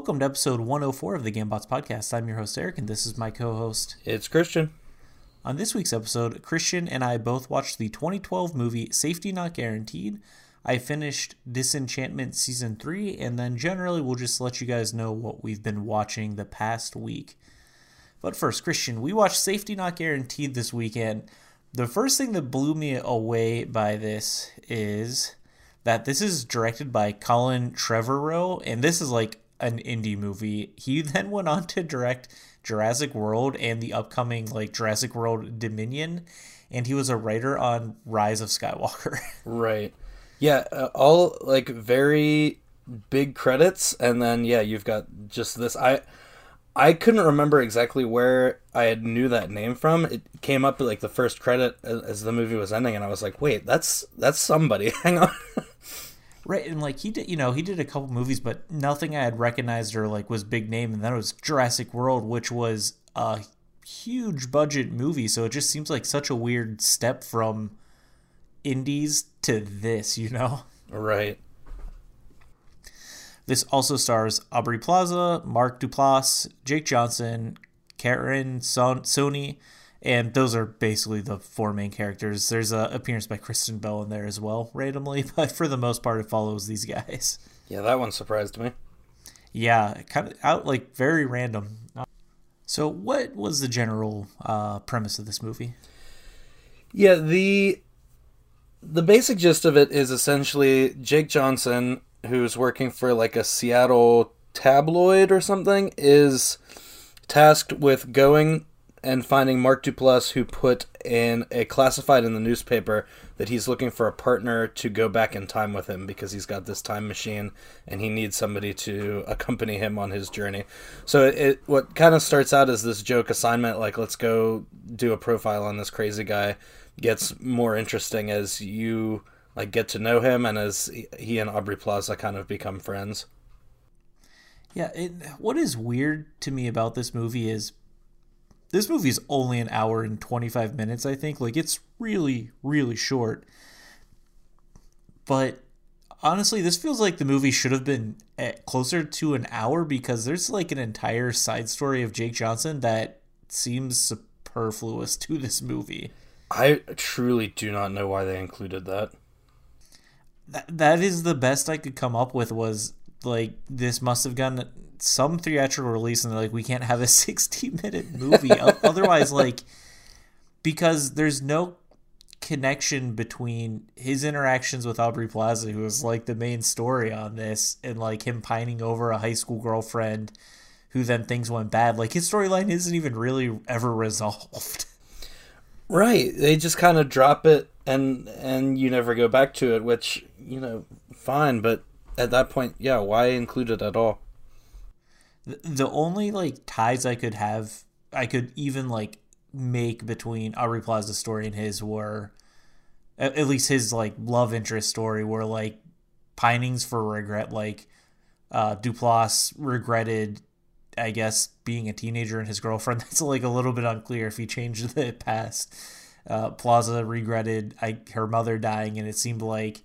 Welcome to episode 104 of the Gambots podcast. I'm your host, Eric, and this is my co host. It's Christian. On this week's episode, Christian and I both watched the 2012 movie Safety Not Guaranteed. I finished Disenchantment Season 3, and then generally we'll just let you guys know what we've been watching the past week. But first, Christian, we watched Safety Not Guaranteed this weekend. The first thing that blew me away by this is that this is directed by Colin Trevorrow, and this is like an indie movie. He then went on to direct Jurassic World and the upcoming like Jurassic World Dominion, and he was a writer on Rise of Skywalker. Right. Yeah, uh, all like very big credits and then yeah, you've got just this I I couldn't remember exactly where I knew that name from. It came up like the first credit as, as the movie was ending and I was like, "Wait, that's that's somebody." Hang on. Right, and like he did, you know, he did a couple movies, but nothing I had recognized or like was big name. And then it was Jurassic World, which was a huge budget movie. So it just seems like such a weird step from indies to this, you know? right. This also stars Aubrey Plaza, Mark Duplass, Jake Johnson, Karan Son- Soni, and those are basically the four main characters. There's a appearance by Kristen Bell in there as well, randomly, but for the most part, it follows these guys. Yeah, that one surprised me. Yeah, kind of out like very random. So, what was the general uh, premise of this movie? Yeah, the the basic gist of it is essentially Jake Johnson, who's working for like a Seattle tabloid or something, is tasked with going and finding Mark Duplass, who put in a classified in the newspaper that he's looking for a partner to go back in time with him because he's got this time machine and he needs somebody to accompany him on his journey. So it, it what kind of starts out as this joke assignment, like let's go do a profile on this crazy guy, gets more interesting as you like get to know him and as he and Aubrey Plaza kind of become friends. Yeah, it, what is weird to me about this movie is this movie is only an hour and 25 minutes, I think. Like, it's really, really short. But honestly, this feels like the movie should have been eh, closer to an hour because there's like an entire side story of Jake Johnson that seems superfluous to this movie. I truly do not know why they included that. That that is the best I could come up with was like this must have gotten some theatrical release and they're like we can't have a 60 minute movie otherwise like because there's no connection between his interactions with Aubrey Plaza who is like the main story on this and like him pining over a high school girlfriend who then things went bad. Like his storyline isn't even really ever resolved. Right. They just kind of drop it and and you never go back to it which you know fine but at that point yeah why include it at all the only like ties I could have, I could even like make between Aubrey Plaza's story and his were, at, at least his like love interest story, were like pinings for regret. Like uh, Duplass regretted, I guess, being a teenager and his girlfriend. That's like a little bit unclear if he changed the past. Uh, Plaza regretted I, her mother dying, and it seemed like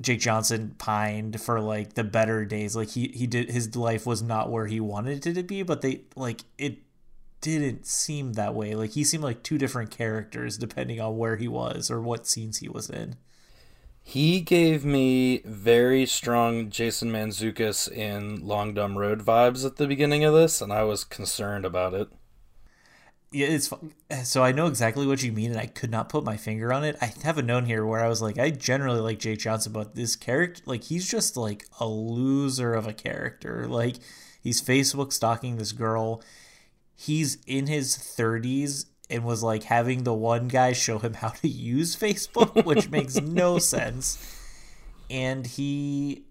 Jake Johnson pined for like the better days. Like he he did his life was not where he wanted it to be, but they like it didn't seem that way. Like he seemed like two different characters depending on where he was or what scenes he was in. He gave me very strong Jason Mantzoukas in Long Dumb Road vibes at the beginning of this, and I was concerned about it yeah, it's so I know exactly what you mean, and I could not put my finger on it. I have a note here where I was like, I generally like Jake Johnson, but this character, like, he's just like a loser of a character. Like, he's Facebook stalking this girl. He's in his 30s and was like having the one guy show him how to use Facebook, which makes no sense. And he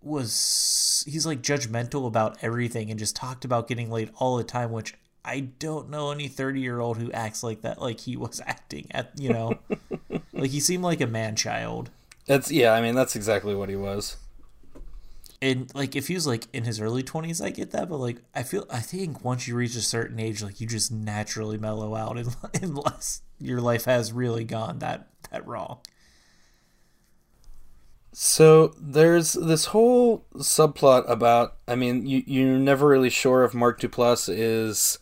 was he's like judgmental about everything and just talked about getting late all the time, which I don't know any 30 year old who acts like that, like he was acting at, you know, like he seemed like a man child. That's, yeah, I mean, that's exactly what he was. And like, if he was like in his early 20s, I get that, but like, I feel, I think once you reach a certain age, like you just naturally mellow out unless your life has really gone that, that wrong. So there's this whole subplot about. I mean, you you're never really sure if Mark Duplass is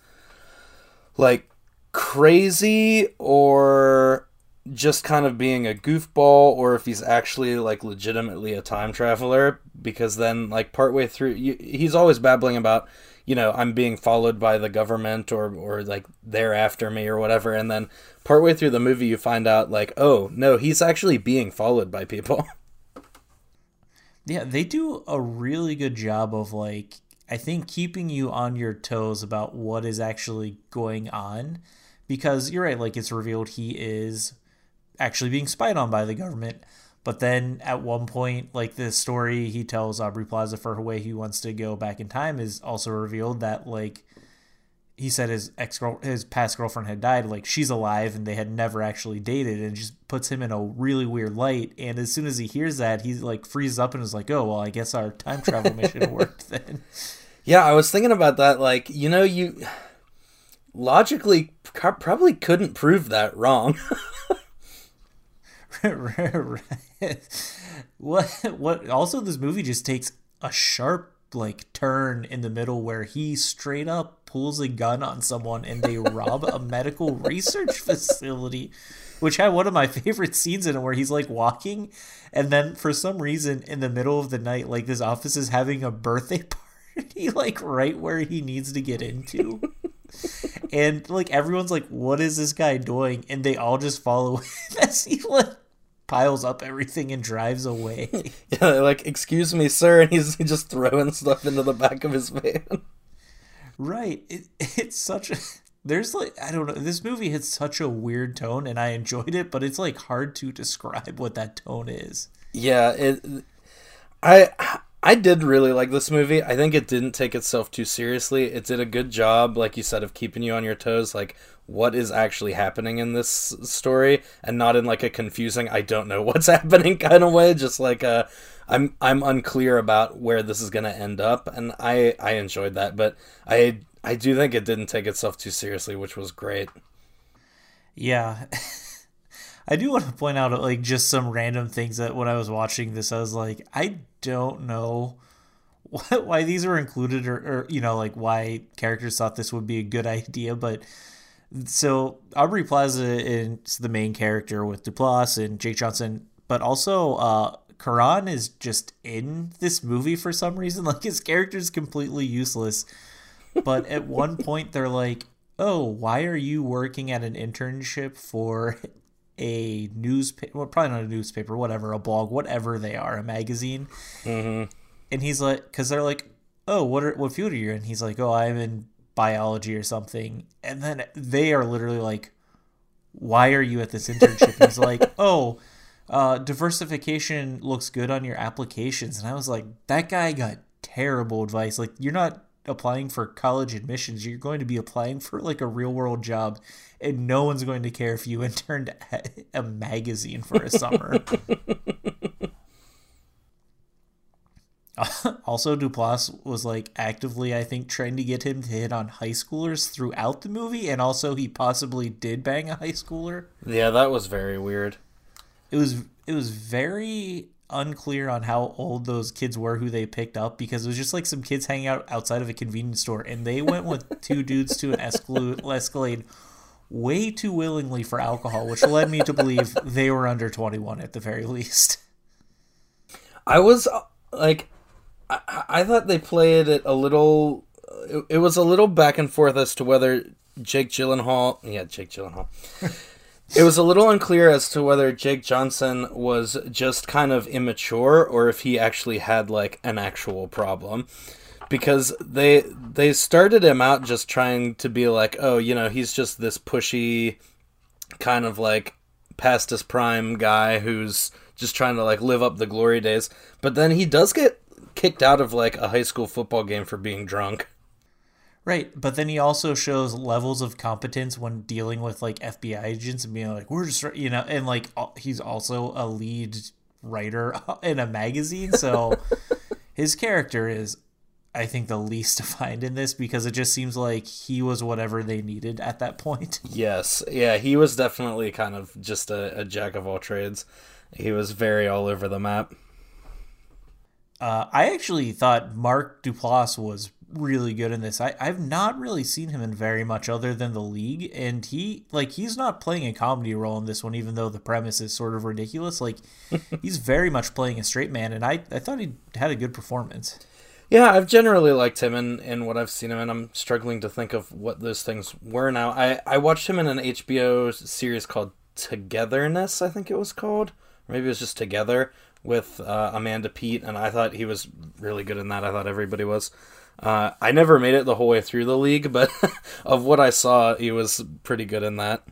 like crazy or just kind of being a goofball or if he's actually like legitimately a time traveler because then like partway through you, he's always babbling about you know i'm being followed by the government or or like they're after me or whatever. And then partway through the movie you find out like oh no he's actually being followed by people. Yeah they do a really good job of like i think keeping you on your toes about what is actually going on because you're right like it's revealed he is actually being spied on by the government. But then at one point, like the story he tells Aubrey Plaza for her way he wants to go back in time is also revealed that like he said his ex girl his past girlfriend had died, like she's alive and they had never actually dated and just puts him in a really weird light. And as soon as he hears that, he like freezes up and is like, Oh well I guess our time travel mission worked then. Yeah, I was thinking about that, like, you know, you logically probably couldn't prove that wrong. what what also this movie just takes a sharp like turn in the middle where he straight up pulls a gun on someone and they rob a medical research facility which had one of my favorite scenes in it where he's like walking and then for some reason in the middle of the night like this office is having a birthday party like right where he needs to get into. And like everyone's like what is this guy doing? And they all just follow as he like piles up everything and drives away. yeah, like, excuse me, sir, and he's just throwing stuff into the back of his van. Right. It, it's such a. There's like I don't know. This movie has such a weird tone, and I enjoyed it, but it's like hard to describe what that tone is. Yeah, it. I I did really like this movie. I think it didn't take itself too seriously. It did a good job, like you said, of keeping you on your toes. Like, what is actually happening in this story and not in like a confusing I don't know what's happening kind of way just like a I'm I'm unclear about where this is going to end up and I I enjoyed that but I I do think it didn't take itself too seriously which was great. Yeah. I do want to point out like just some random things that when I was watching this I was like I don't know why these were included or, or you know like why characters thought this would be a good idea but so Aubrey Plaza is the main character with Duplass and Jake Johnson, but also uh, Karan is just in this movie for some reason. Like his character is completely useless. But at one point they're like, "Oh, why are you working at an internship for a newspaper? Well, probably not a newspaper, whatever, a blog, whatever they are, a magazine." Mm-hmm. And he's like, because they're like, "Oh, what are, what field are you in?" He's like, "Oh, I'm in biology or something. And then they are literally like, why are you at this internship? And he's like, oh, uh, diversification looks good on your applications. And I was like, that guy got terrible advice. Like, you're not applying for college admissions. You're going to be applying for like a real world job, and no one's going to care if you interned at a magazine for a summer. also, Duplass was like actively, I think, trying to get him to hit on high schoolers throughout the movie, and also he possibly did bang a high schooler. Yeah, that was very weird. It was it was very unclear on how old those kids were who they picked up because it was just like some kids hanging out outside of a convenience store, and they went with two dudes to an Escalade way too willingly for alcohol, which led me to believe they were under twenty one at the very least. I was uh, like I, I thought they played it a little. It, it, was a little back and forth as to whether Jake Gyllenhaal. Yeah, Jake Gyllenhaal. it was a little unclear as to whether Jake Johnson was just kind of immature or if he actually had like an actual problem. Because they they started him out just trying to be like, oh, you know, he's just this pushy, kind of like past his prime guy who's just trying to like live up the glory days. But then he does get kicked out of like a high school football game for being drunk. Right, but then he also shows levels of competence when dealing with like FBI agents and being like, "We're just you know," and like he's also a lead writer in a magazine, so his character is, I think, the least defined in this because it just seems like he was whatever they needed at that point. Yes, yeah, he was definitely kind of just a, a jack of all trades. He was very all over the map. Uh, I actually thought Mark Duplass was really good in this. I, I've not really seen him in very much other than the league, and he like he's not playing a comedy role in this one, even though the premise is sort of ridiculous. Like he's very much playing a straight man, and I, I thought he had a good performance. Yeah, I've generally liked him in, in what I've seen him in. I'm struggling to think of what those things were now. I, I watched him in an HBO series called Togetherness, I think it was called. maybe it was just Together with uh, Amanda Peet, and I thought he was really good in that. I thought everybody was. Uh, I never made it the whole way through the league, but of what I saw, he was pretty good in that.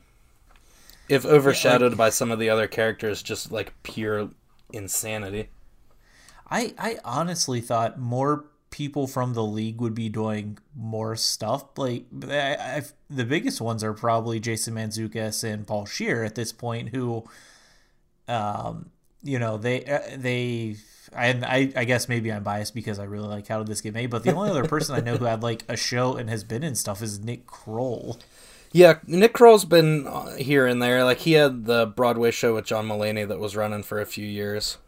If overshadowed yeah, like, by some of the other characters, just like pure insanity. I I honestly thought more people from the league would be doing more stuff. Like I, I, the biggest ones are probably Jason Mantzoukas and Paul Scheer at this point, who, um, you know, they uh, they and I, I guess maybe I'm biased because I really like How Did This Get Made, but the only other person I know who had like a show and has been in stuff is Nick Kroll. Yeah, Nick Kroll's been uh, here and there. Like he had the Broadway show with John Mulaney that was running for a few years.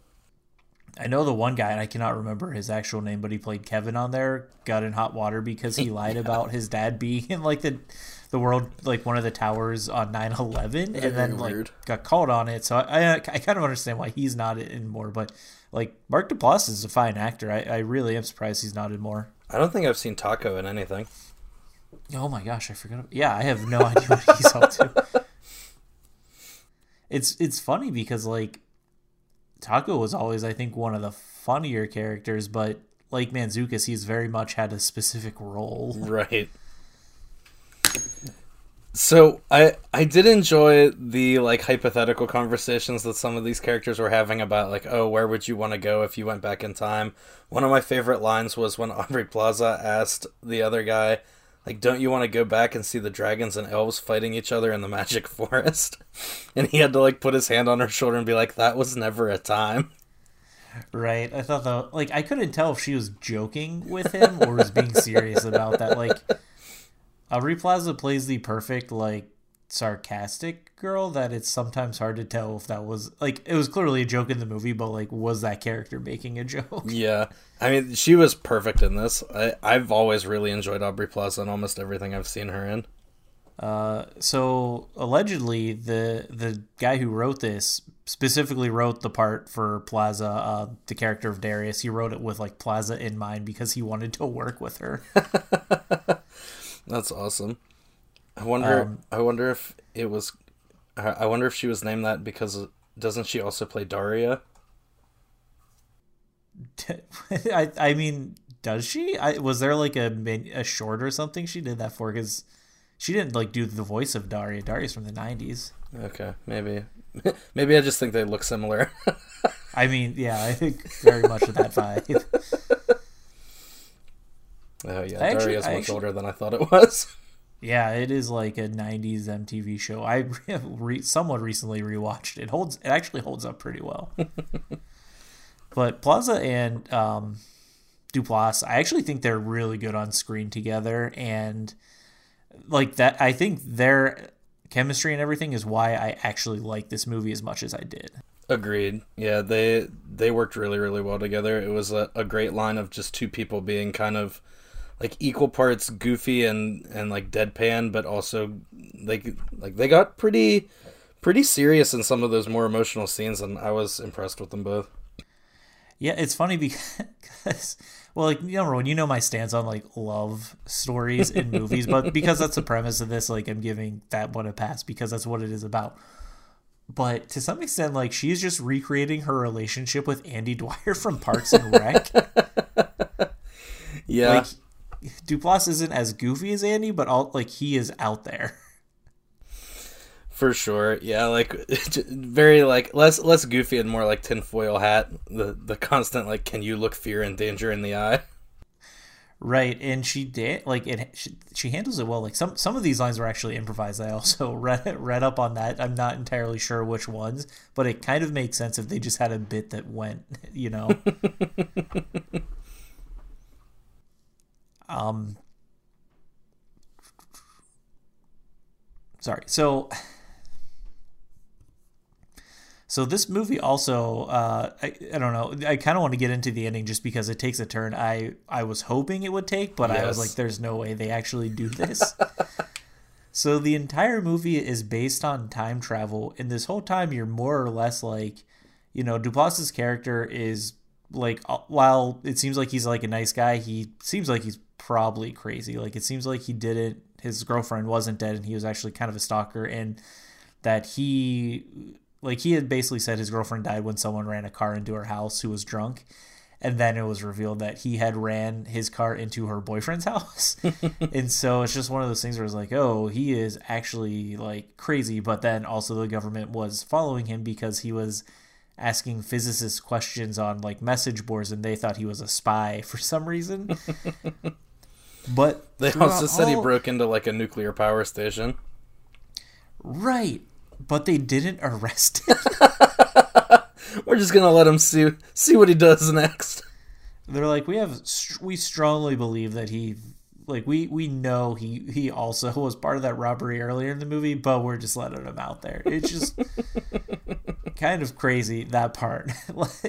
I know the one guy, and I cannot remember his actual name, but he played Kevin on there. Got in hot water because he lied yeah. about his dad being in like the the world like one of the towers on 9-11 and then like weird. got called on it so I, I, I kind of understand why he's not in more but like Mark Duplass is a fine actor. I, I really am surprised he's not in more. I don't think I've seen Taco in anything. Oh my gosh, I forgot. Yeah, I have no idea what he's up to. It's it's funny because like Taco was always I think one of the funnier characters, but like Mantzoukas, he's very much had a specific role. Right. So I I did enjoy the like hypothetical conversations that some of these characters were having about like oh where would you want to go if you went back in time. One of my favorite lines was when Aubrey Plaza asked the other guy like don't you want to go back and see the dragons and elves fighting each other in the magic forest? And he had to like put his hand on her shoulder and be like that was never a time. Right. I thought though like I couldn't tell if she was joking with him or was being serious about that like Aubrey Plaza plays the perfect like sarcastic girl that it's sometimes hard to tell if that was like it was clearly a joke in the movie, but like was that character making a joke? Yeah, I mean she was perfect in this. I I've always really enjoyed Aubrey Plaza in almost everything I've seen her in. Uh, so allegedly the the guy who wrote this specifically wrote the part for Plaza, uh, the character of Darius. He wrote it with like Plaza in mind because he wanted to work with her. That's awesome. I wonder. Um, I wonder if it was. I wonder if she was named that because doesn't she also play Daria? I I mean, does she? I was there like a a short or something she did that for because she didn't like do the voice of Daria. Daria's from the nineties. Okay, maybe maybe I just think they look similar. I mean, yeah, I think very much of that vibe. Oh yeah, I actually, Daria's much actually, older than I thought it was. Yeah, it is like a '90s MTV show. I re- somewhat recently rewatched it. Holds it actually holds up pretty well. but Plaza and um, Duplass, I actually think they're really good on screen together, and like that. I think their chemistry and everything is why I actually like this movie as much as I did. Agreed. Yeah, they they worked really really well together. It was a, a great line of just two people being kind of like equal parts goofy and and like deadpan, but also like like they got pretty pretty serious in some of those more emotional scenes, and I was impressed with them both. Yeah, it's funny because well, like number one, you know my stance on like love stories in movies, but because that's the premise of this, like I'm giving that one a pass because that's what it is about. But to some extent, like she's just recreating her relationship with Andy Dwyer from Parks and Rec. yeah, like, Duplass isn't as goofy as Andy, but all like he is out there. For sure, yeah, like very like less less goofy and more like tinfoil hat. The the constant like, can you look fear and danger in the eye? Right, and she did like it. She, she handles it well. Like some some of these lines were actually improvised. I also read read up on that. I'm not entirely sure which ones, but it kind of makes sense if they just had a bit that went, you know. Um, sorry. So, So this movie also, uh, I, I don't know. I kind of want to get into the ending just because it takes a turn I I was hoping it would take, but I was like, "There's no way they actually do this." so the entire movie is based on time travel, and this whole time you're more or less like, you know, Duplass's character is like, uh, while it seems like he's like a nice guy, he seems like he's probably crazy. Like it seems like he didn't. His girlfriend wasn't dead, and he was actually kind of a stalker, and that he like he had basically said his girlfriend died when someone ran a car into her house who was drunk and then it was revealed that he had ran his car into her boyfriend's house and so it's just one of those things where it's like oh he is actually like crazy but then also the government was following him because he was asking physicists questions on like message boards and they thought he was a spy for some reason but They also said he broke into like a nuclear power station. right but they didn't arrest him We're just gonna let him see see what he does next. they're like we have we strongly believe that he like we we know he he also was part of that robbery earlier in the movie but we're just letting him out there it's just kind of crazy that part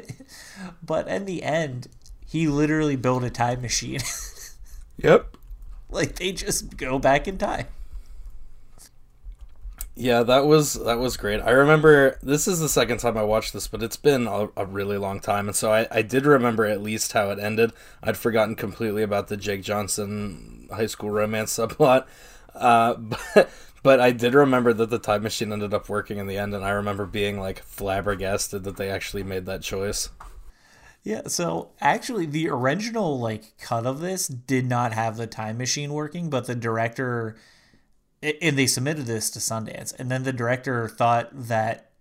but in the end he literally built a time machine Yep. like they just go back in time Yeah, that was that was great. I remember this is the second time I watched this, but it's been a, a really long time, and so I, I did remember at least how it ended. I'd forgotten completely about the Jake Johnson high school romance subplot, uh, but but I did remember that the time machine ended up working in the end, and I remember being like flabbergasted that they actually made that choice. Yeah, so actually the original like cut of this did not have the time machine working, but the director and they submitted this to Sundance and then the director thought that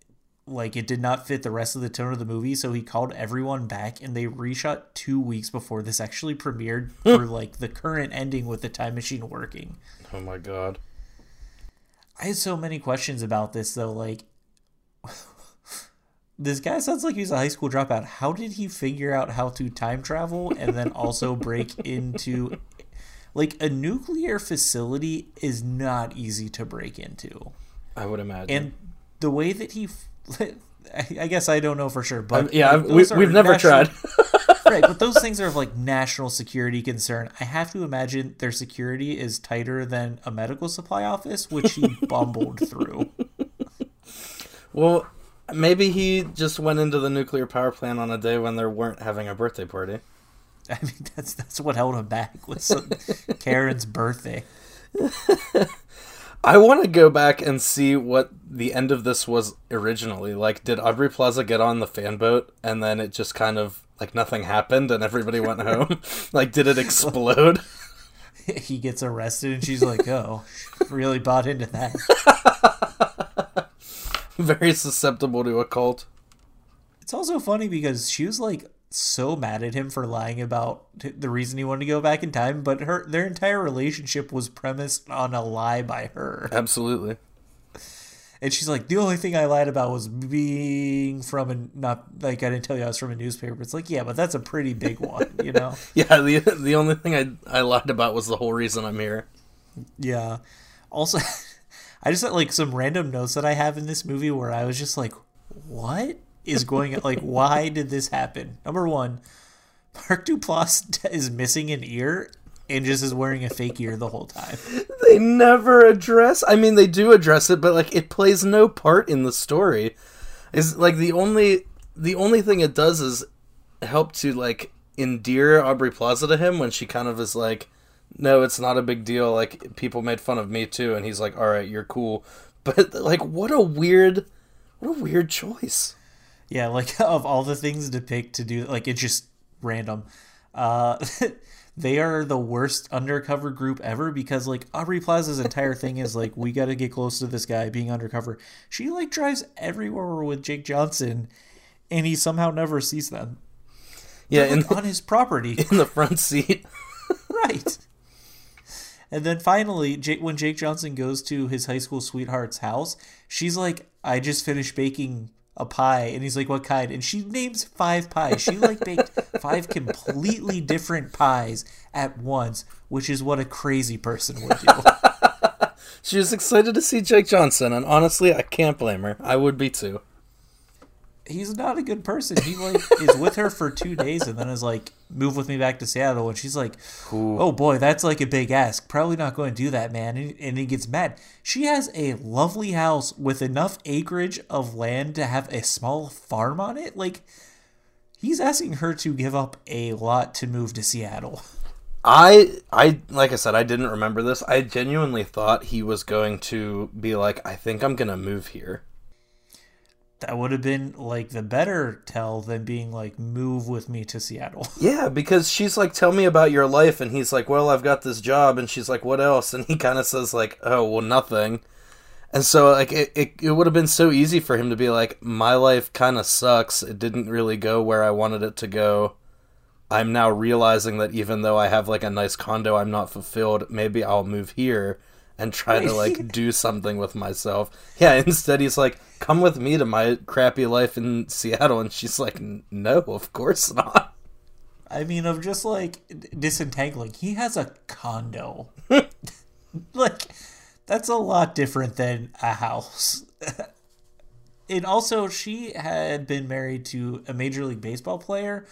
like it did not fit the rest of the tone of the movie, so he called everyone back and they reshot 2 weeks before this actually premiered for like the current ending with the time machine working. Oh my god. I had so many questions about this though. Like, this guy sounds like he's a high school dropout. How did he figure out how to time travel and then also break into. Like, a nuclear facility is not easy to break into. I would imagine. And the way that he. I guess I don't know for sure, but yeah, like, we, we've never national- tried. right, but those things are of like national security concern. I have to imagine their security is tighter than a medical supply office, which he bumbled through. well, maybe he just went into the nuclear power plant on a day when they weren't having a birthday party. I mean, that's that's what held him back was Karen's birthday. I want to go back and see what the end of this was originally. Like, did Aubrey Plaza get on the fan boat and then it just kind of like nothing happened and everybody went home? like, did it explode? He gets arrested, and she's like, "Oh, really bought into that." Very susceptible to a cult. It's also funny because she was like so mad at him for lying about the reason he wanted to go back in time, but her their entire relationship was premised on a lie by her. Absolutely. And she's like, the only thing I lied about was being from a not like I didn't tell you I was from a newspaper. It's like, yeah, but that's a pretty big one, you know? Yeah, the the only thing I I lied about was the whole reason I'm here. Yeah. Also, I just had like some random notes that I have in this movie where I was just like, what is going Like, why did this happen? Number one, Mark Duplass is missing an ear and just is wearing a fake ear the whole time. They never address. I mean, they do address it, but like it plays no part in the story. Is like the only the only thing it does is help to like endear Aubrey Plaza to him when she kind of is like, "No, it's not a big deal. Like people made fun of me too," and he's like, "All right, you're cool." But like, what a weird, what a weird choice. Yeah, like of all the things to pick to do, like it's just random. Uh, they are the worst undercover group ever because like Aubrey Plaza's entire thing is like we got to get close to this guy being undercover. She like drives everywhere with Jake Johnson, and he somehow never sees them. Yeah, They're, in like, on his property, in the front seat. right? And then finally, Jake, when Jake Johnson goes to his high school sweetheart's house, she's like, "I just finished baking a pie," and he's like, "What kind?" And she names five pies. She like baked five completely different pies at once, which is what a crazy person would do. She was excited to see Jake Johnson, and honestly, I can't blame her. I would be too. He's not a good person. He like is with her for two days and then is like, move with me back to Seattle. And she's like, Ooh. oh boy, that's like a big ask. Probably not going to do that, man. And, and he gets mad. She has a lovely house with enough acreage of land to have a small farm on it. Like, he's asking her to give up a lot to move to Seattle. I I like I said I didn't remember this. I genuinely thought he was going to be like I think I'm going to move here. That would have been like the better tell than being like move with me to Seattle. Yeah, because she's like tell me about your life and he's like, "Well, I've got this job." And she's like, "What else?" And he kind of says like, "Oh, well, nothing." And so like it it, it would have been so easy for him to be like, "My life kind of sucks. It didn't really go where I wanted it to go." I'm now realizing that even though I have like a nice condo, I'm not fulfilled. Maybe I'll move here and try to like do something with myself. Yeah, instead he's like, "Come with me to my crappy life in Seattle," and she's like, "No, of course not." I mean, of just like disentangling. He has a condo. like, that's a lot different than a house. and also, she had been married to a Major League Baseball player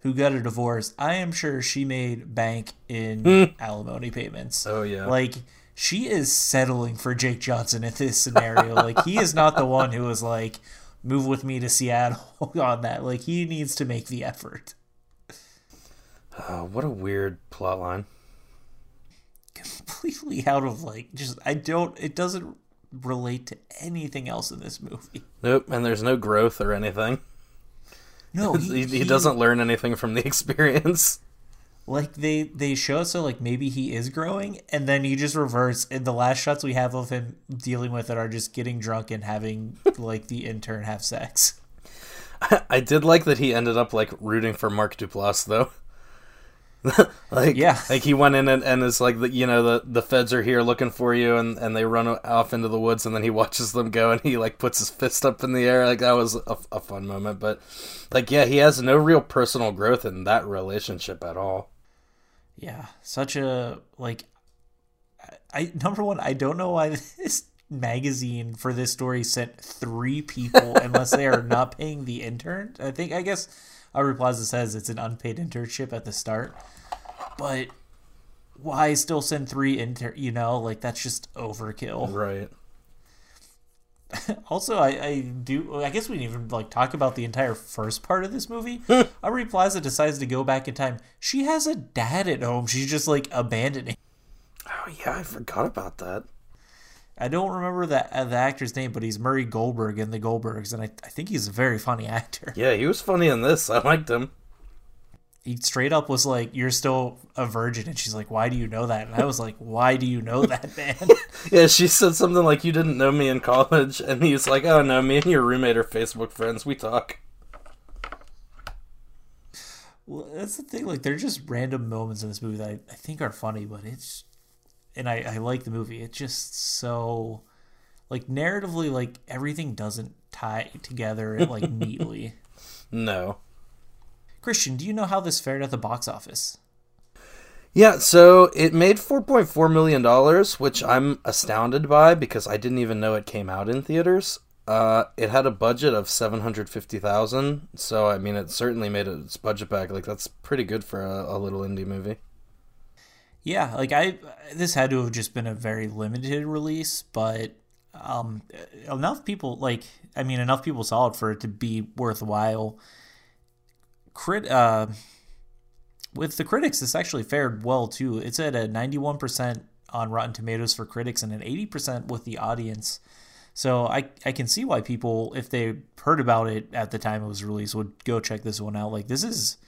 who got a divorce. I am sure she made bank in hmm. alimony payments. Oh yeah. Like, she is settling for Jake Johnson in this scenario. like, he is not the one who was like, move with me to Seattle on that. Like, he needs to make the effort. Oh, what a weird plot line. completely out of like just I don't it doesn't relate to anything else in this movie. Nope, and there's no growth or anything. No, He, he doesn't learn anything from the experience. Like they they show so like maybe he is growing and then he just reverts and the last shots we have of him dealing with it are just getting drunk and having like the intern have sex. I did like that he ended up like rooting for Mark Duplass though. like Yeah. like he went in and, and is like the, you know the the feds are here looking for you and and they run off into the woods and then he watches them go and he like puts his fist up in the air like that was a, a fun moment but like yeah he has no real personal growth in that relationship at all. Yeah, such a like I, number one I don't know why this magazine for this story sent three people unless they are not paying the intern. I think I guess Aubrey Plaza says it's an unpaid internship at the start, but why still send three intern? You know, like that's just overkill. Right. Also, I, I do. I guess we didn't even like talk about the entire first part of this movie. Aubrey Plaza decides to go back in time. She has a dad at home. She's just like abandoning. Oh yeah, I forgot about that. I don't remember the uh, the actor's name, but he's Murray Goldberg in the Goldbergs, and I, I think he's a very funny actor. Yeah, he was funny in this. I liked him. He straight up was like, "You're still a virgin," and she's like, "Why do you know that?" And I was like, "Why do you know that, man?" Yeah, she said something like, "You didn't know me in college," and he's like, "Oh no, me and your roommate are Facebook friends. We talk." well, that's the thing. Like, they're just random moments in this movie that I, I think are funny, but it's and I, I like the movie. It's just so like narratively, like everything doesn't tie together like neatly. No. Christian, do you know how this fared at the box office? Yeah, so it made $4.4 million, which I'm astounded by because I didn't even know it came out in theaters. Uh, it had a budget of 750000 so I mean, it certainly made its budget back. Like, that's pretty good for a, a little indie movie. Yeah, like I this had to have just been a very limited release, but um enough people like I mean enough people saw it for it to be worthwhile. Crit uh with the critics this actually fared well too. It's at a 91% on Rotten Tomatoes for critics and an 80% with the audience. So I I can see why people if they heard about it at the time it was released would go check this one out. Like this is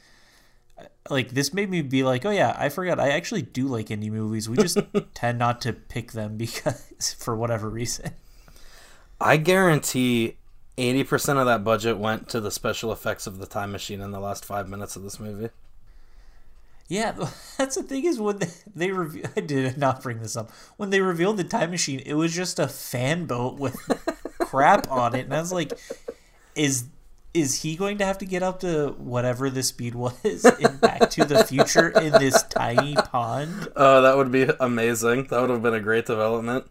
like this made me be like, oh yeah, I forgot. I actually do like indie movies. We just tend not to pick them because for whatever reason. I guarantee 80% of that budget went to the special effects of the time machine in the last five minutes of this movie. Yeah, that's the thing is when they, they review. I did not bring this up. When they revealed the time machine, it was just a fan boat with crap on it, and I was like, is is he going to have to get up to whatever the speed was in Back to the Future in this tiny pond? Oh, that would be amazing. That would have been a great development.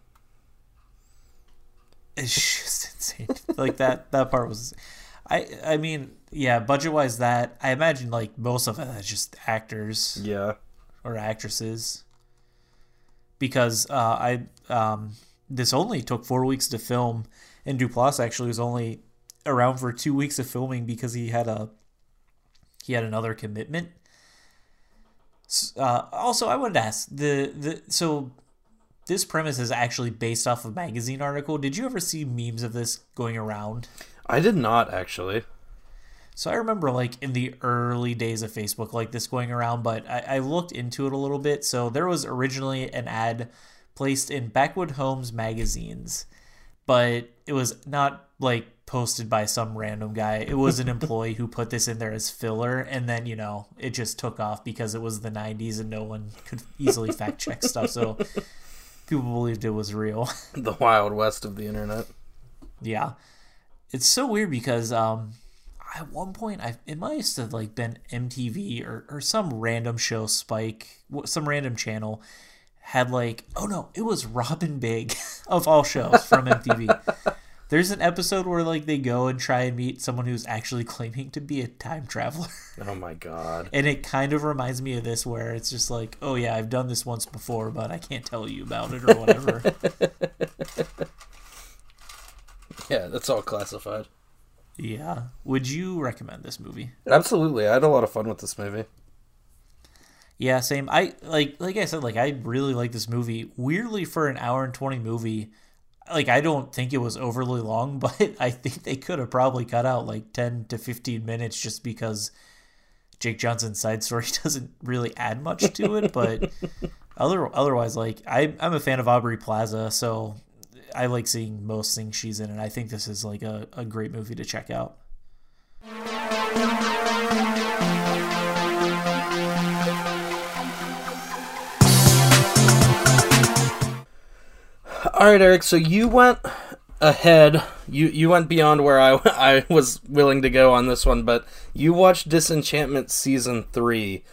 It's just insane. like that that part was I I mean, yeah, budget wise, that I imagine like most of it is just actors Yeah. or actresses. Because uh, I um, this only took four weeks to film, and Duplass actually was only around for two weeks of filming because he had a he had another commitment. Uh, also, I wanted to ask the the so this premise is actually based off a magazine article. Did you ever see memes of this going around? I did not actually. So I remember like in the early days of Facebook, like this going around, but I, I looked into it a little bit. So there was originally an ad placed in Backwood Homes magazines, but it was not like posted by some random guy. It was an employee who put this in there as filler, and then you know it just took off because it was the '90s and no one could easily fact check stuff. So people believed it was real. The Wild West of the internet. Yeah, it's so weird because um, at one point I it must have like been MTV or or some random show Spike, some random channel had like oh no, it was Rob and Big of all shows from MTV. There's an episode where like they go and try and meet someone who's actually claiming to be a time traveler. Oh my god. And it kind of reminds me of this where it's just like, oh yeah, I've done this once before, but I can't tell you about it or whatever. Yeah, that's all classified. yeah. Would you recommend this movie? Absolutely. I had a lot of fun with this movie. Yeah, same. I like like I said, like I really like this movie. Weirdly for an hour and twenty movie, like I don't think it was overly long, but I think they could have probably cut out like ten to fifteen minutes just because Jake Johnson's side story doesn't really add much to it. But other otherwise, like I I'm a fan of Aubrey Plaza, so I like seeing most things she's in, and I think this is like a, a great movie to check out. All right, Eric. So you went ahead. You you went beyond where I I was willing to go on this one, but you watched Disenchantment season three.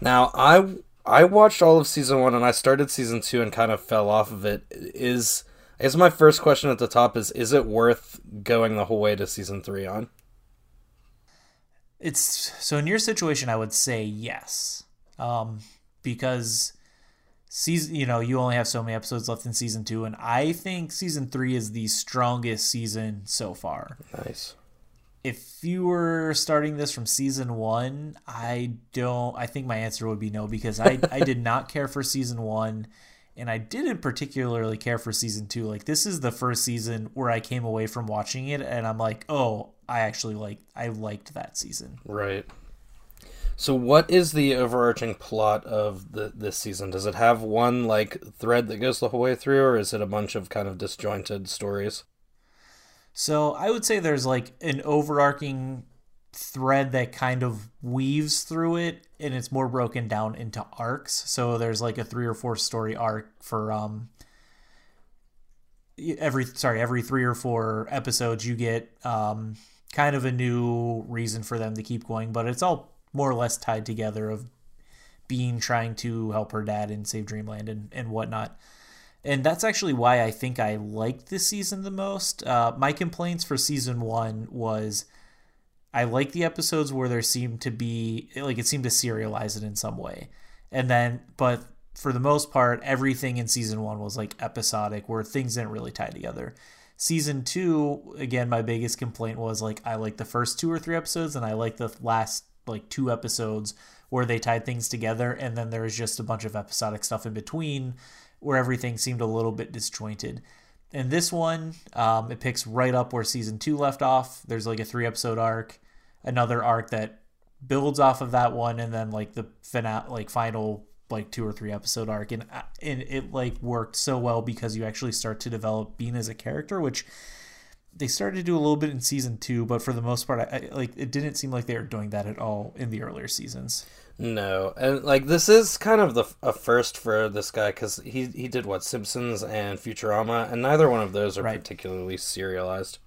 Now I I watched all of season one and I started season two and kind of fell off of it. Is is my first question at the top is is it worth going the whole way to season three on? It's so in your situation, I would say yes, um, because season you know you only have so many episodes left in season two, and I think season three is the strongest season so far. Nice. If you were starting this from season one, I don't. I think my answer would be no because I I did not care for season one, and I didn't particularly care for season two. Like this is the first season where I came away from watching it, and I'm like, oh, I actually like I liked that season. Right. So what is the overarching plot of the this season? Does it have one like thread that goes the whole way through or is it a bunch of kind of disjointed stories? So I would say there's like an overarching thread that kind of weaves through it and it's more broken down into arcs. So there's like a three or four story arc for um every sorry, every three or four episodes you get um kind of a new reason for them to keep going, but it's all more or less tied together of Bean trying to help her dad and save Dreamland and, and whatnot and that's actually why I think I liked this season the most. Uh, my complaints for season one was I like the episodes where there seemed to be like it seemed to serialize it in some way, and then but for the most part, everything in season one was like episodic where things didn't really tie together. Season two, again, my biggest complaint was like I like the first two or three episodes, and I like the last like two episodes where they tied things together, and then there was just a bunch of episodic stuff in between where everything seemed a little bit disjointed. And this one, um, it picks right up where season two left off. There's like a three episode arc, another arc that builds off of that one, and then like the final, like final like two or three episode arc, and uh, and it like worked so well because you actually start to develop Bean as a character, which they started to do a little bit in season two, but for the most part, I, I, like it didn't seem like they were doing that at all in the earlier seasons. No, and like this is kind of the a first for this guy because he he did what Simpsons and Futurama, and neither one of those are Right. particularly serialized.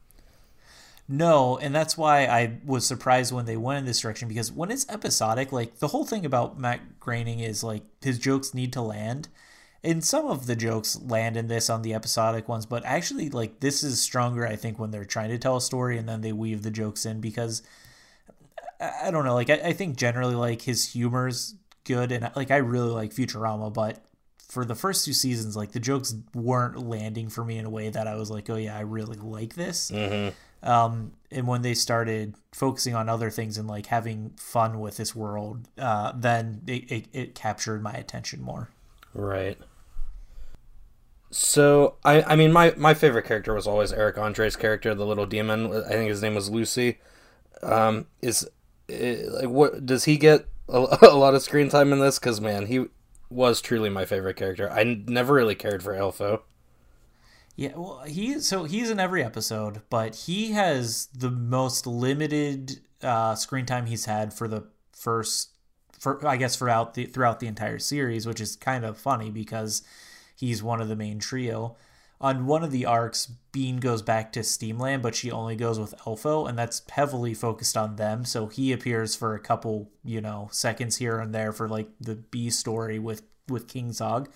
No, and that's why I was surprised when they went in this direction because when it's episodic, like the whole thing about Matt Groening is like his jokes need to land. And some of the jokes land in this on the episodic ones, but actually, like this is stronger. I think when they're trying to tell a story and then they weave the jokes in because I, I don't know. Like I, I think generally, like his humor's good, and like I really like Futurama, but for the first two seasons, like the jokes weren't landing for me in a way that I was like, oh yeah, I really like this. Mm-hmm. Um, and when they started focusing on other things and like having fun with this world, uh, then it, it, it captured my attention more. Right. So I I mean my my favorite character was always Eric Andre's character, the little demon. I think his name was Luci. Um, is it, like what does he get a, a lot of screen time in this? Because man, he was truly my favorite character. I never really cared for Elfo. Yeah, well, he so he's in every episode, but he has the most limited uh, screen time he's had for the first, for I guess throughout the throughout the entire series, which is kind of funny because he's one of the main trio. On one of the arcs, Bean goes back to Steamland, but she only goes with Elfo, and that's heavily focused on them. So he appears for a couple, you know, seconds here and there for like the B story with with King Zog.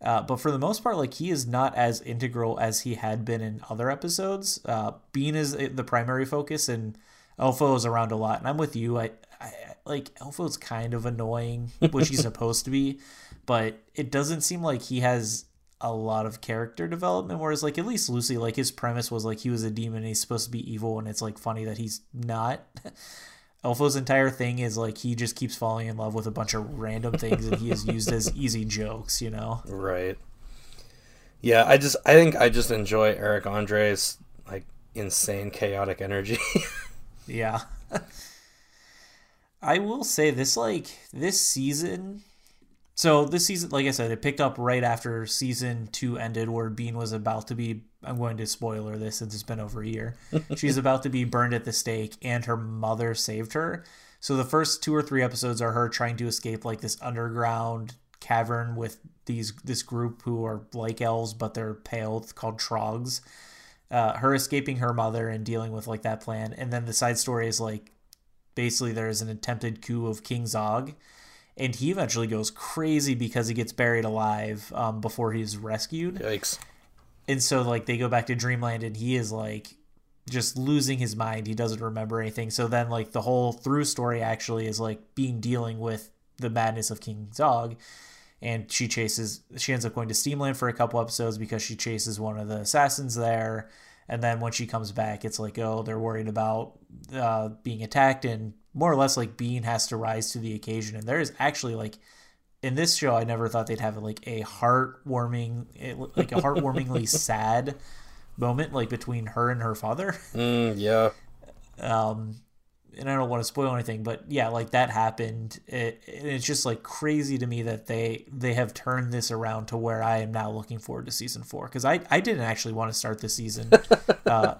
Uh, but for the most part, like he is not as integral as he had been in other episodes. Uh, Bean is the primary focus, and Elfo is around a lot. And I'm with you. I, I like Elfo's kind of annoying, which he's supposed to be, but it doesn't seem like he has a lot of character development. Whereas, like at least Luci, like his premise was like he was a demon, and he's supposed to be evil, and it's like funny that he's not. Elfo's entire thing is like he just keeps falling in love with a bunch of random things and he is used as easy jokes, you know? Right. Yeah, I just I think I just enjoy Eric Andre's like insane chaotic energy. yeah. I will say this like this season so this season like I said it picked up right after season 2 ended where Bean was about to be I'm going to spoiler this since it's been over a year. She's about to be burned at the stake, and her mother saved her. So the first two or three episodes are her trying to escape like this underground cavern with these this group who are like elves but they're pale called trogs. Uh, her escaping her mother and dealing with like that plan, and then the side story is like basically there's an attempted coup of King Zog, and he eventually goes crazy because he gets buried alive um, before he's rescued. Yikes! and so like they go back to dreamland and he is like just losing his mind he doesn't remember anything so then like the whole through story actually is like Bean dealing with the madness of king zog and she chases she ends up going to steamland for a couple episodes because she chases one of the assassins there and then when she comes back it's like oh they're worried about uh, being attacked and more or less like bean has to rise to the occasion and there is actually like in this show, I never thought they'd have like a heartwarming, like a heartwarmingly sad moment, like between her and her father. Mm, yeah. Um, and I don't want to spoil anything, but yeah, like that happened. It, it's just like crazy to me that they they have turned this around to where I am now looking forward to season four because I I didn't actually want to start the season. uh,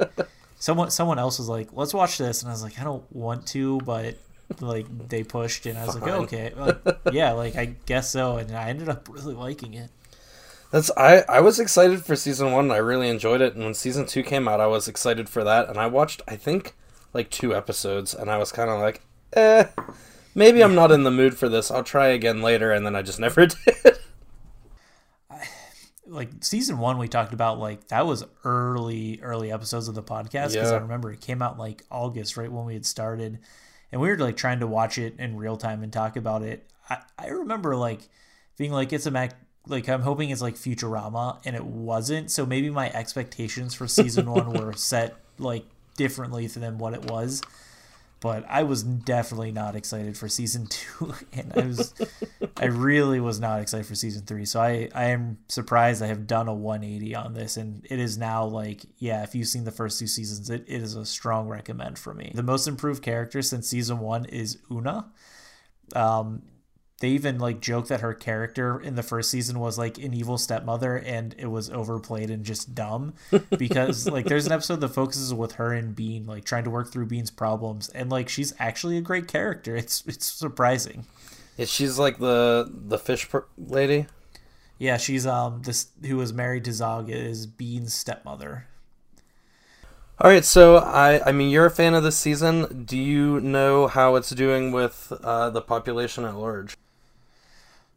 someone someone else was like, "Let's watch this," and I was like, "I don't want to," but like they pushed and I was Fine. like, okay, like, yeah, like I guess so, and I ended up really liking it. That's I I was excited for season one. I really enjoyed it, and when season two came out, I was excited for that, and I watched I think like two episodes, and I was kind of like, eh, maybe I'm not in the mood for this. I'll try again later, and then I just never did. Like season one, we talked about like that was early early episodes of the podcast because yeah. I remember it came out like August, right when we had started and we were like trying to watch it in real time and talk about it. I, I remember like being like it's a Mac like I'm hoping it's like Futurama and it wasn't. So maybe my expectations for season one were set like differently than what it was but I was definitely not excited for season two, and I was, I really was not excited for season three. So I, I am surprised I have done a 180 on this, and it is now like, yeah, if you've seen the first two seasons, it, it is a strong recommend for me. The most improved character since season one is Oona. Um, they even like joke that her character in the first season was like an evil stepmother and it was overplayed and just dumb because like there's an episode that focuses with her and Bean like trying to work through Bean's problems and like she's actually a great character. It's it's surprising. Yeah, she's like the the fish lady. Yeah, she's um this who was married to Zog is Bean's stepmother. All right, so I I mean you're a fan of this season. Do you know how it's doing with uh, the population at large?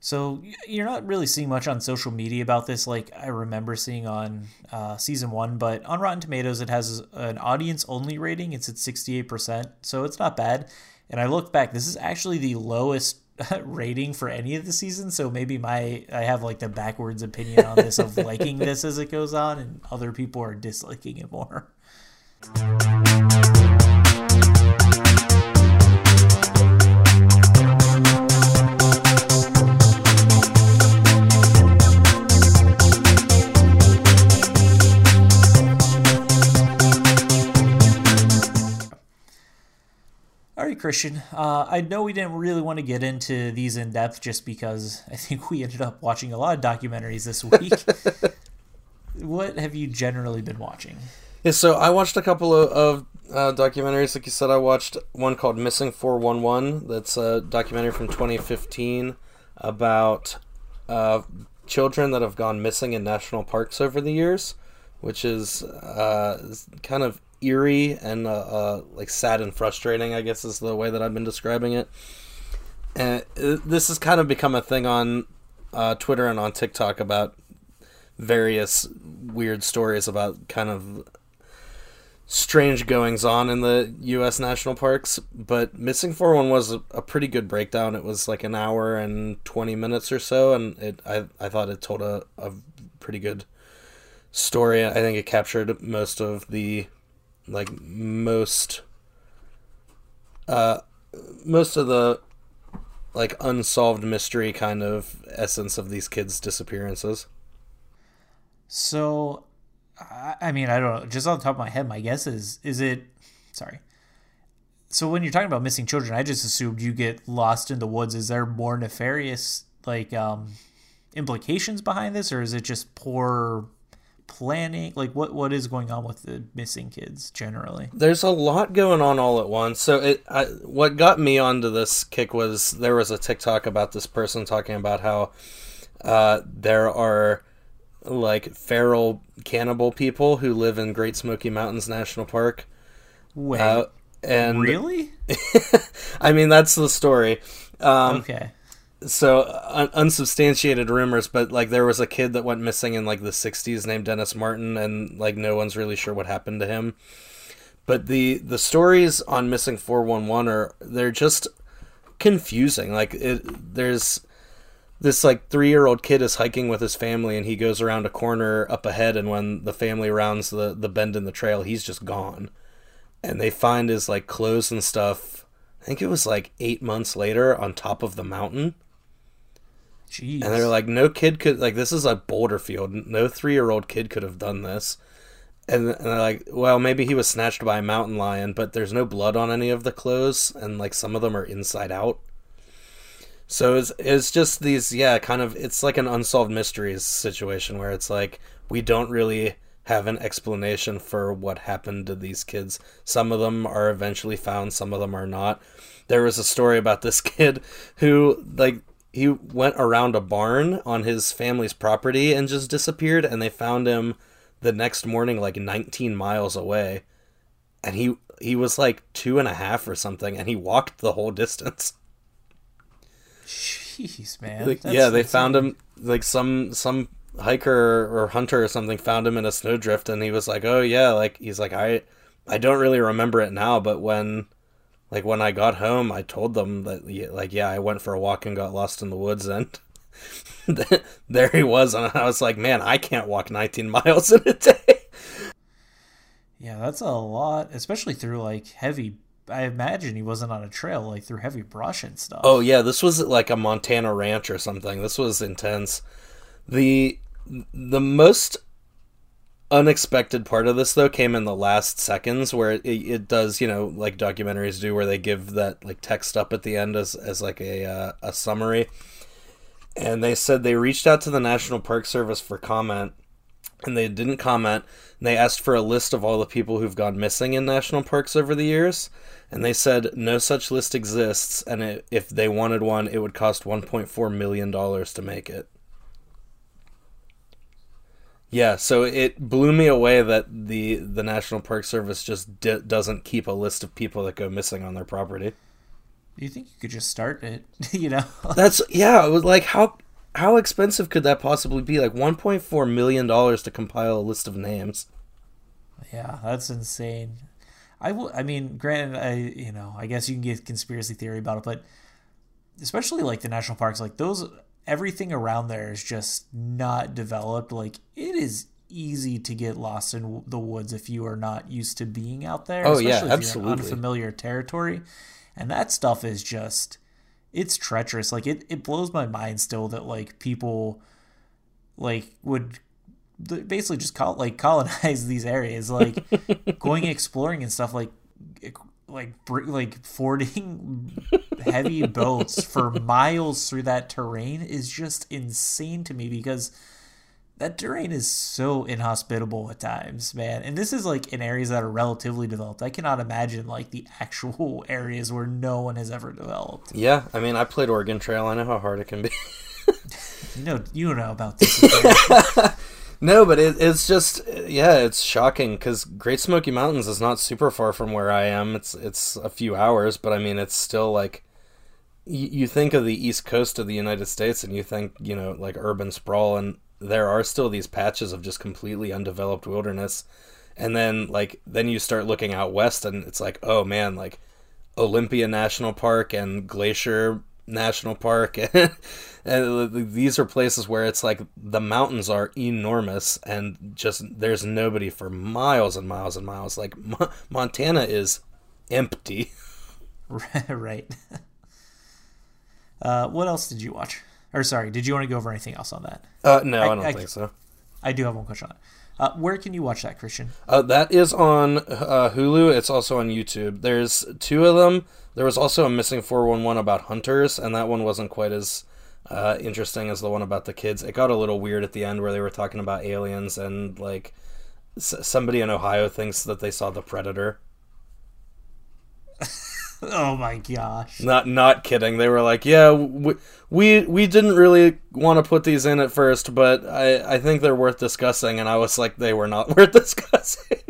So you're not really seeing much on social media about this, like I remember seeing on uh, season one. But on Rotten Tomatoes, it has an audience-only rating. It's at 68%, so it's not bad. And I look back, this is actually the lowest rating for any of the seasons. So maybe my I have like the backwards opinion on this of liking this as it goes on, and other people are disliking it more. Christian. Uh, I know we didn't really want to get into these in depth just because I think we ended up watching a lot of documentaries this week. what have you generally been watching? Yeah, so I watched a couple of, of uh, documentaries. Like you said, I watched one called Missing 411. That's a documentary from 2015 about uh, children that have gone missing in national parks over the years, which is uh, kind of eerie and uh, uh, like sad and frustrating. I guess is the way that I've been describing it. And uh, this has kind of become a thing on uh, Twitter and on TikTok about various weird stories about kind of strange goings on in the U.S. national parks. But Missing 411 was a, pretty good breakdown. It was like an hour and 20 minutes or so, and it I, I thought it told a, a pretty good story. I think it captured most of the like most uh most of the like unsolved mystery kind of essence of these kids' disappearances. So, I mean, I don't know. Just off the top of my head, my guess is is it. Sorry. So when you're talking about missing children, I just assumed you get lost in the woods. Is there more nefarious like um, implications behind this, or is it just poor planning? Like what what is going on with the missing kids generally? There's a lot going on all at once. So it I, what got me onto this kick was there was a TikTok about this person talking about how uh, there are like feral cannibal people who live in Great Smoky Mountains National Park. Wait, uh, and really? I mean, that's the story. Um, okay. So un- unsubstantiated rumors, but like there was a kid that went missing in like the '60s named Dennis Martin, and like no one's really sure what happened to him. But the the stories on missing 411 are they're just confusing. Like it, there's this like three year old kid is hiking with his family and he goes around a corner up ahead and when the family rounds the, the bend in the trail he's just gone and they find his like clothes and stuff i think it was like eight months later on top of the mountain Jeez. and they're like no kid could like this is a boulder field no three year old kid could have done this and, and they're like well maybe he was snatched by a mountain lion but there's no blood on any of the clothes and like some of them are inside out so it's it's just these yeah, kind of it's like an unsolved mysteries situation where it's like we don't really have an explanation for what happened to these kids. Some of them are eventually found, some of them are not. There was a story about this kid who like he went around a barn on his family's property and just disappeared and they found him the next morning like 19 miles away. And he he was like two and a half or something and he walked the whole distance. Jeez, man. Like, yeah, they found him like some some hiker or hunter or something found him in a snowdrift, and he was like, "Oh yeah," like he's like, "I I don't really remember it now, but when like when I got home, I told them that like yeah, I went for a walk and got lost in the woods, and there he was, and I was like, man, I can't walk 19 miles in a day." Yeah, that's a lot, especially through like heavy I imagine he wasn't on a trail like through heavy brush and stuff. Oh yeah, this was like a Montana ranch or something. This was intense. The the most unexpected part of this though came in the last seconds where it, it does you know like documentaries do where they give that like text up at the end as, as like a uh, a summary. And they said they reached out to the national park service for comment and they didn't comment. And they asked for a list of all the people who've gone missing in national parks over the years. And they said no such list exists and it, if they wanted one it would cost 1.4 million dollars to make it yeah so it blew me away that the the national park service just d- doesn't keep a list of people that go missing on their property You think you could just start it? you know, That's yeah. It was like how how expensive could that possibly be? Like 1.4 million dollars to compile a list of names. yeah, that's insane. I will. I mean, granted, I you know, I guess you can get conspiracy theory about it, but especially like the national parks, like those, everything around there is just not developed. Like it is easy to get lost in the woods if you are not used to being out there. Oh, yeah, especially if you're in absolutely. unfamiliar territory, and that stuff is just it's treacherous. Like it, it blows my mind still that like people like would basically just call like colonize these areas, like going exploring and stuff, like like br- like fording heavy boats for miles through that terrain is just insane to me because that terrain is so inhospitable at times, man. And this is like in areas that are relatively developed. I cannot imagine like the actual areas where no one has ever developed. Yeah, I mean, I played Oregon Trail. I know how hard it can be. No you know, you know about this. no, but it, it's just yeah, it's shocking because Great Smoky Mountains is not super far from where I am. It's it's a few hours, but I mean, it's still like you, you think of the east coast of the United States and you think you know like urban sprawl, and there are still these patches of just completely undeveloped wilderness. And then like then you start looking out west, and it's like oh man, like Olympia National Park and Glacier National Park. and these are places where it's like the mountains are enormous and just there's nobody for miles and miles and miles. Like Mo- Montana is empty. right. Uh, what else did you watch? Or sorry, did you want to go over anything else on that? Uh, no, I, I- don't I- think so. I do have one question on it. Uh, where can you watch that, Christian? Uh, that is on uh, Hulu. It's also on YouTube. There's two of them. There was also a missing 411 about hunters, and that one wasn't quite as uh, interesting as the one about the kids. It got a little weird at the end where they were talking about aliens and like s- somebody in Ohio thinks that they saw the predator. Oh my gosh. Not not kidding. They were like, "Yeah, we we, we didn't really want to put these in at first, but I I think they're worth discussing." And I was like, "They were not worth discussing."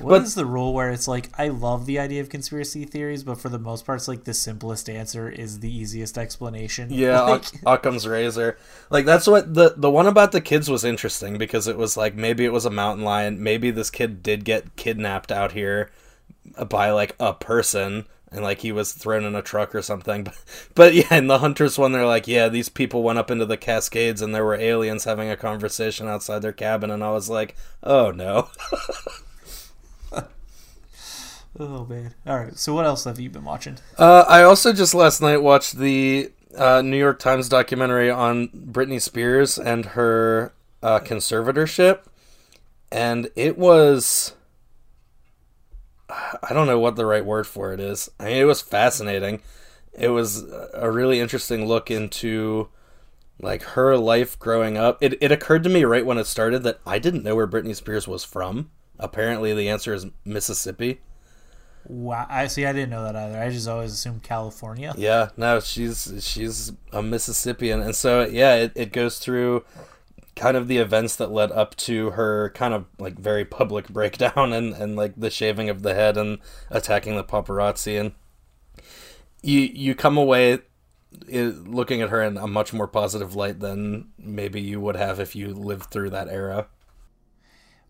What is the rule where it's like I love the idea of conspiracy theories, but for the most part, it's like the simplest answer is the easiest explanation. Yeah, Like, Oc- Occam's razor. Like that's what the the one about the kids was interesting because it was like maybe it was a mountain lion, maybe this kid did get kidnapped out here by like a person and like he was thrown in a truck or something. But, but yeah, in the hunters one they're like, yeah, these people went up into the Cascades and there were aliens having a conversation outside their cabin and I was like, "Oh no." oh man. All right. So what else have you been watching? Uh, I also just last night watched the uh, New York Times documentary on Britney Spears and her uh, conservatorship, and it was. I don't know what the right word for it is. I mean, it was fascinating. It was a really interesting look into like her life growing up. It, it occurred to me right when it started that I didn't know where Britney Spears was from. Apparently, the answer is Mississippi. Wow. I see. I didn't know that either. I just always assumed California. Yeah, no, she's she's a Mississippian, and so yeah, it, it goes through kind of the events that led up to her kind of like very public breakdown and and like the shaving of the head and attacking the paparazzi, and you you come away eh, looking at her in a much more positive light than maybe you would have if you lived through that era.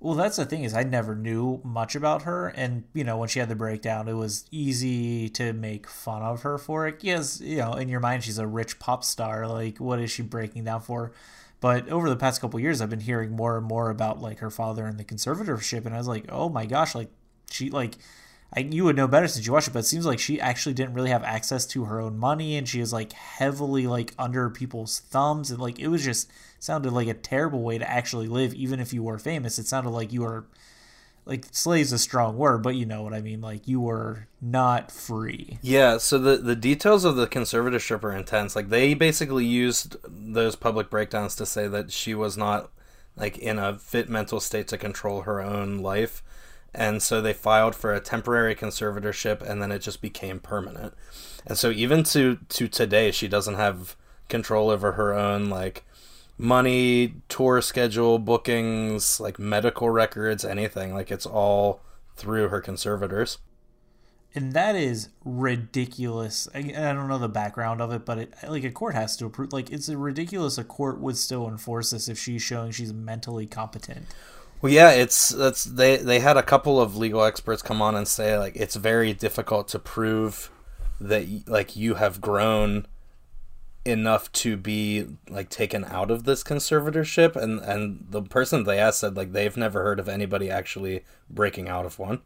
Well, that's the thing is I never knew much about her, and you know when she had the breakdown, it was easy to make fun of her for it. Yes, you know in your mind she's a rich pop star. Like what is she breaking down for? But over the past couple years, I've been hearing more and more about like her father and the conservatorship, and I was like, oh my gosh, like she like. I, you would know better since you watched it, but it seems like she actually didn't really have access to her own money, and she is like heavily like under people's thumbs, and like it was just sounded like a terrible way to actually live, even if you were famous. It sounded like you were like slave's a strong word, but you know what I mean. Like you were not free. Yeah, so the the details of the conservatorship are intense. Like they basically used those public breakdowns to say that she was not like in a fit mental state to control her own life. And so they filed for a temporary conservatorship and then it just became permanent. And so even to to today she doesn't have control over her own like money, tour schedule, bookings, like medical records, anything. Like it's all through her conservators. and that is ridiculous. I, I don't know the background of it, but it, like a court has to approve. Like it's ridiculous. A court would still enforce this if she's showing she's mentally competent. Well, yeah, it's that's they they had a couple of legal experts come on and say like it's very difficult to prove that like you have grown enough to be like taken out of this conservatorship. And and the person they asked said like they've never heard of anybody actually breaking out of one.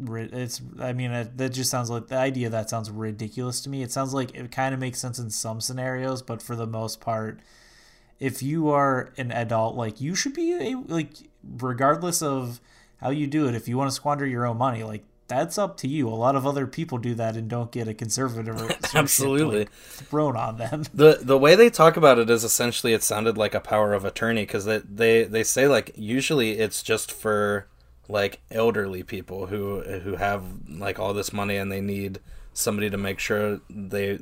It's i mean that just sounds like the idea that sounds ridiculous to me. It sounds like it kind of makes sense in some scenarios but for the most part if you are an adult like you should be a, like regardless of how you do it if you want to squander your own money like that's up to you. A lot of other people do that and don't get a conservative absolutely like, thrown on them. The the way they talk about it is essentially it sounded like a power of attorney because they, they they say like usually it's just for like elderly people who who have like all this money and they need somebody to make sure they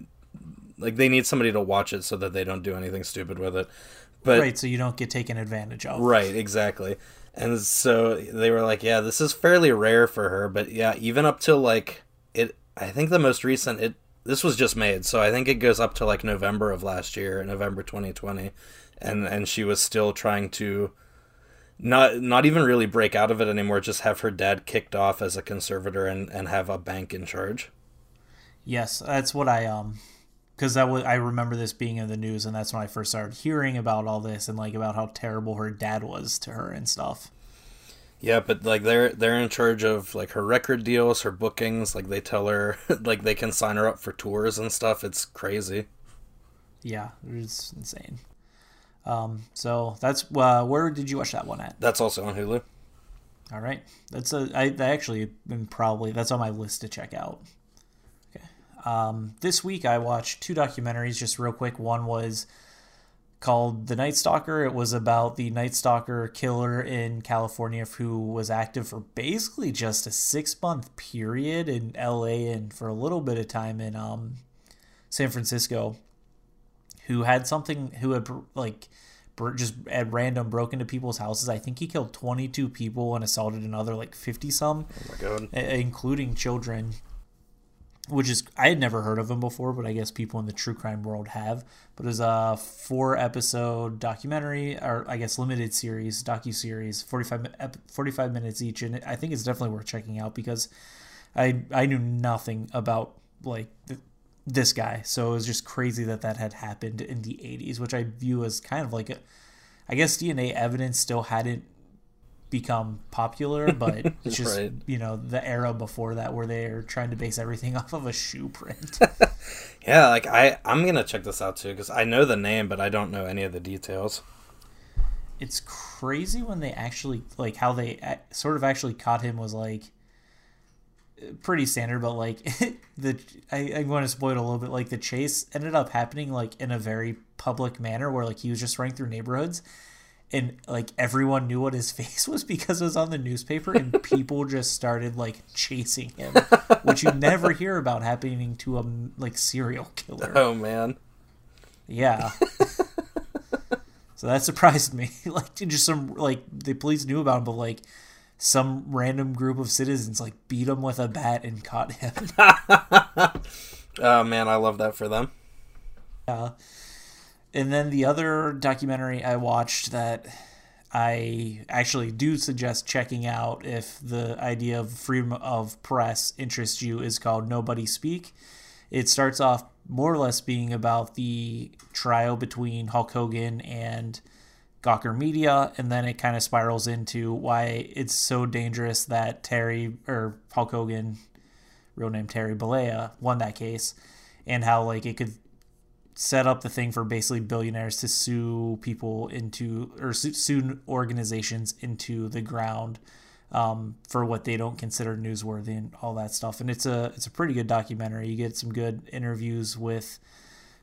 like they need somebody to watch it so that they don't do anything stupid with it. But right, so you don't get taken advantage of. Right, exactly. And so they were like, yeah, this is fairly rare for her, but yeah, even up till like it I think the most recent it this was just made, so I think it goes up to like November of last year, November 2020, and and she was still trying to not not even really break out of it anymore, just have her dad kicked off as a conservator and and have a bank in charge. Yes, that's what I um because that was I remember this being in the news, and that's when I first started hearing about all this and like about how terrible her dad was to her and stuff. Yeah, but like they're they're in charge of like her record deals, her bookings. Like they tell her like they can sign her up for tours and stuff. It's crazy. Yeah, it's insane. Um, so that's uh, where did you watch that one at? That's also on Hulu. All right, that's a I, I actually been probably that's on my list to check out. Um, this week I watched two documentaries just real quick. One was called The Night Stalker. It was about the Night Stalker killer in California who was active for basically just a six month period in LA and for a little bit of time in um, San Francisco. Who had something, who had like just at random broke into people's houses. I think he killed 22 people and assaulted another like 50 some, oh including children which is I had never heard of him before, but I guess people in the true crime world have. But it's a four episode documentary, or I guess limited series, docu series, 45, 45 minutes each, and I think it's definitely worth checking out because I I knew nothing about like this guy, so it was just crazy that that had happened in the 80s, which I view as kind of like a, I guess DNA evidence still hadn't become popular, but it's just right. you know the era before that where they're trying to base everything off of a shoe print. yeah, like I I'm gonna check this out too because I know the name, but I don't know any of the details. It's crazy when they actually like how they sort of actually caught him was like pretty standard, but like the I, I'm going to spoil it a little bit. Like the chase ended up happening like in a very public manner where like he was just running through neighborhoods and like everyone knew what his face was because it was on the newspaper and people just started like chasing him which you never hear about happening to a like serial killer. Oh man. Yeah. So that surprised me. Like just some like the police knew about him but like some random group of citizens like beat him with a bat and caught him. Oh man i love that for them. Yeah and then the other documentary I watched that I actually do suggest checking out if the idea of freedom of press interests you is called Nobody Speak. It starts off more or less being about the trial between Hulk Hogan and Gawker Media, and then it kind of spirals into why it's so dangerous that Terry or Hulk Hogan, real name Terry Bollea, won that case, and how like it could set up the thing for basically billionaires to sue people into or sue, organizations into the ground um, for what they don't consider newsworthy and all that stuff. And it's a it's a pretty good documentary. You get some good interviews with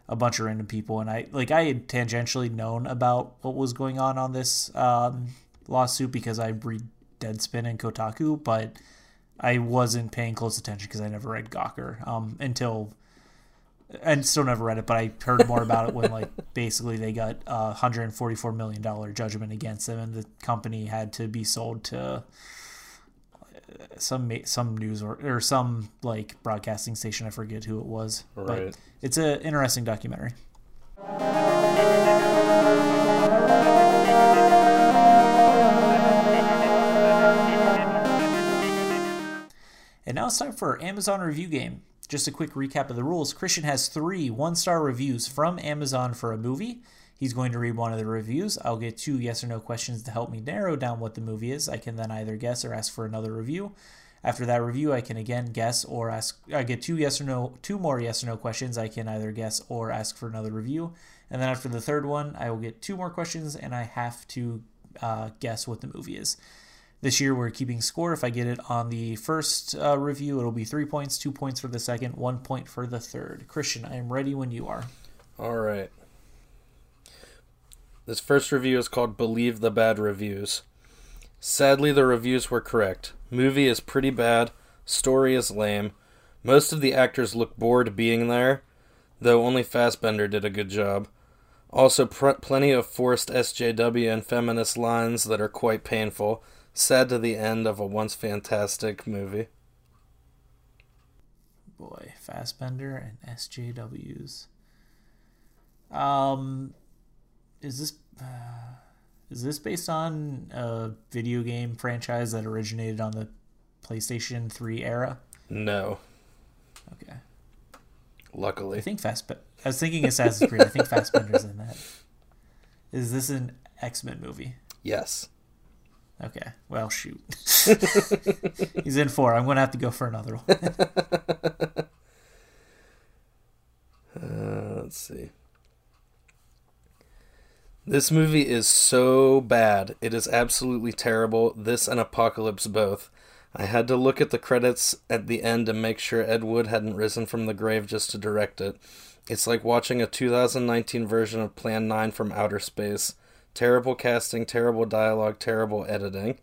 a bunch of random people, and I like I had tangentially known about what was going on on this um, lawsuit because I read Deadspin and Kotaku, but I wasn't paying close attention because I never read Gawker um, until and still never read it, but I heard more about it when like basically they got a 144 million dollar judgment against them, and the company had to be sold to uh, some some news or, or some like broadcasting station. I forget who it was, Right. but it's an interesting documentary. And now it's time for our Amazon review game. Just a quick recap of the rules. Christian has three one star reviews from Amazon for a movie. He's going to read one of the reviews. I'll get two yes or no questions to help me narrow down what the movie is. I can then either guess or ask for another review. After that review, I can again guess or ask. I get two yes or no, two more yes or no questions. I can either guess or ask for another review. And then after the third one, I will get two more questions and I have to uh, guess what the movie is. This year we're keeping score. If I get it on the first uh, review, it'll be three points, two points for the second, one point for the third. Christian, I am ready when you are. All right. This first review is called Believe the Bad Reviews. Sadly, the reviews were correct. Movie is pretty bad, story is lame. Most of the actors look bored being there, though only Fassbender did a good job. Also, pr- plenty of forced SJW and feminist lines that are quite painful. Sad to the end of a once fantastic movie. Boy, Fassbender and SJWs. Um, is this uh, is this based on a video game franchise that originated on the PlayStation 3 era? No, Okay, Luckily, I think Fassbender. I was thinking Assassin's Creed. I think Fassbender's in that. Is this an X Men movie? Yes. Okay. Well, shoot. He's in four. I'm going to have to go for another one. Uh, let's see. This movie is so bad. It is absolutely terrible. This and Apocalypse both. I had to look at the credits at the end to make sure Ed Wood hadn't risen from the grave just to direct it. It's like watching a 2019 version of Plan 9 from outer space. Terrible casting, terrible dialogue, terrible editing.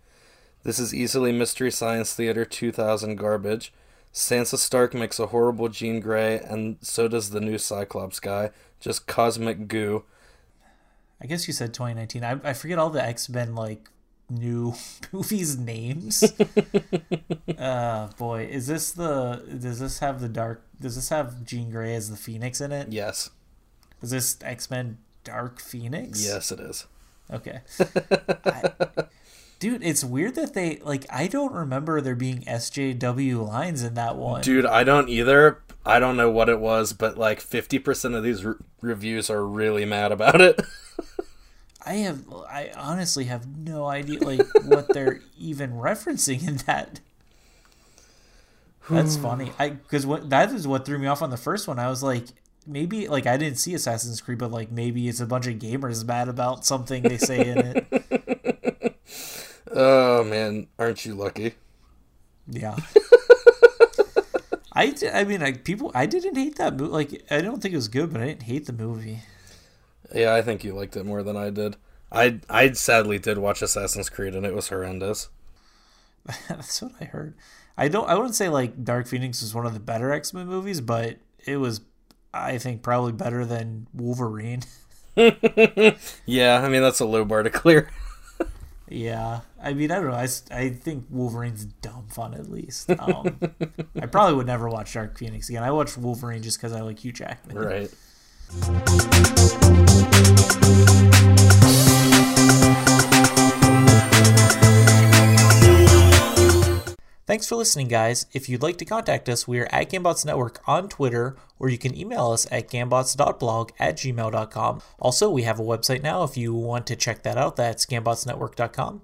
This is easily Mystery Science Theater 2000 garbage. Sansa Stark makes a horrible Jean Grey, and so does the new Cyclops guy. Just cosmic goo. I guess you said 2019. I, I forget all the X Men like new movies names. uh boy, is this the does this have the dark does this have Jean Grey as the Phoenix in it? Yes. Is this X Men Dark Phoenix? Yes, it is. Okay. I, dude, it's weird that they like I don't remember there being SJW lines in that one. Dude, I don't either. I don't know what it was, but like 50% of these re- reviews are really mad about it. I have I honestly have no idea like what they're even referencing in that. That's funny. I because what that is what threw me off on the first one. I was like, maybe like I didn't see Assassin's Creed, but like maybe it's a bunch of gamers mad about something they say in it. oh, man. Aren't you lucky? Yeah. I, I mean like people I didn't hate that movie like I don't think it was good but I didn't hate the movie. Yeah, I think you liked it more than I did. I I sadly did watch Assassin's Creed and it was horrendous. That's what I heard. I don't. I wouldn't say like Dark Phoenix is one of the better X Men movies, but it was, I think, probably better than Wolverine. Yeah, I mean that's a low bar to clear. yeah, I mean, I don't know. I, I think Wolverine's dumb fun at least. Um, I probably would never watch Dark Phoenix again. I watched Wolverine just because I like Hugh Jackman. right. Thanks for listening, guys. If you'd like to contact us, we are at Gambots Network on Twitter, or you can email us at gambots.blog at gmail.com. Also, we have a website now if you want to check that out. That's gambotsnetwork.com.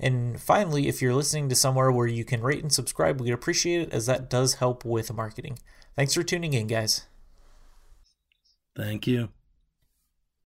And finally, if you're listening to somewhere where you can rate and subscribe, we'd appreciate it as that does help with marketing. Thanks for tuning in, guys. Thank you.